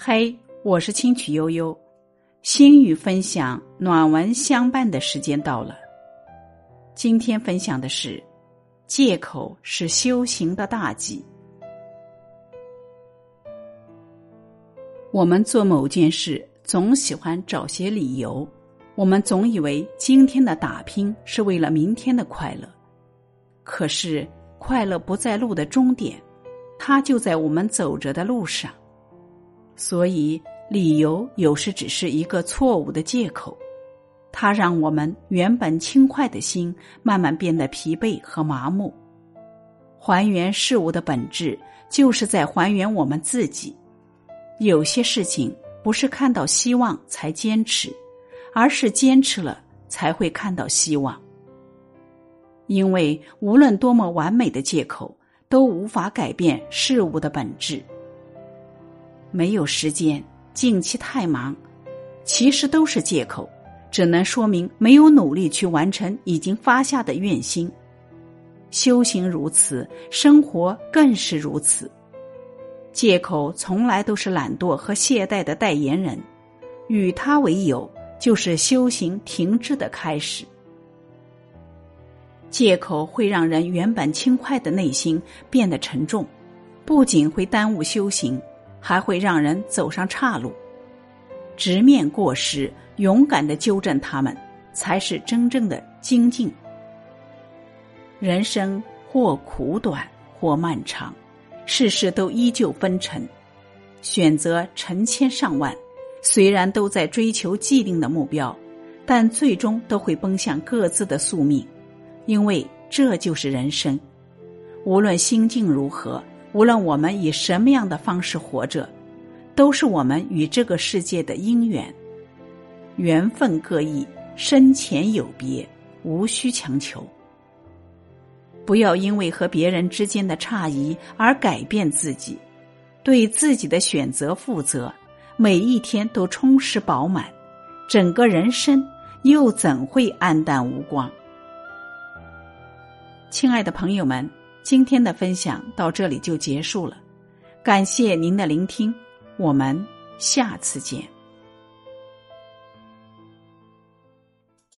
嘿，我是清曲悠悠，心语分享，暖文相伴的时间到了。今天分享的是，借口是修行的大忌。我们做某件事，总喜欢找些理由。我们总以为今天的打拼是为了明天的快乐，可是快乐不在路的终点，它就在我们走着的路上。所以，理由有时只是一个错误的借口，它让我们原本轻快的心慢慢变得疲惫和麻木。还原事物的本质，就是在还原我们自己。有些事情不是看到希望才坚持，而是坚持了才会看到希望。因为无论多么完美的借口，都无法改变事物的本质。没有时间，近期太忙，其实都是借口，只能说明没有努力去完成已经发下的愿心。修行如此，生活更是如此。借口从来都是懒惰和懈怠的代言人，与他为友，就是修行停滞的开始。借口会让人原本轻快的内心变得沉重，不仅会耽误修行。还会让人走上岔路。直面过失，勇敢的纠正他们，才是真正的精进。人生或苦短，或漫长，世事都依旧纷呈。选择成千上万，虽然都在追求既定的目标，但最终都会奔向各自的宿命，因为这就是人生。无论心境如何。无论我们以什么样的方式活着，都是我们与这个世界的因缘。缘分各异，生前有别，无需强求。不要因为和别人之间的差异而改变自己，对自己的选择负责，每一天都充实饱满，整个人生又怎会黯淡无光？亲爱的朋友们。今天的分享到这里就结束了，感谢您的聆听，我们下次见。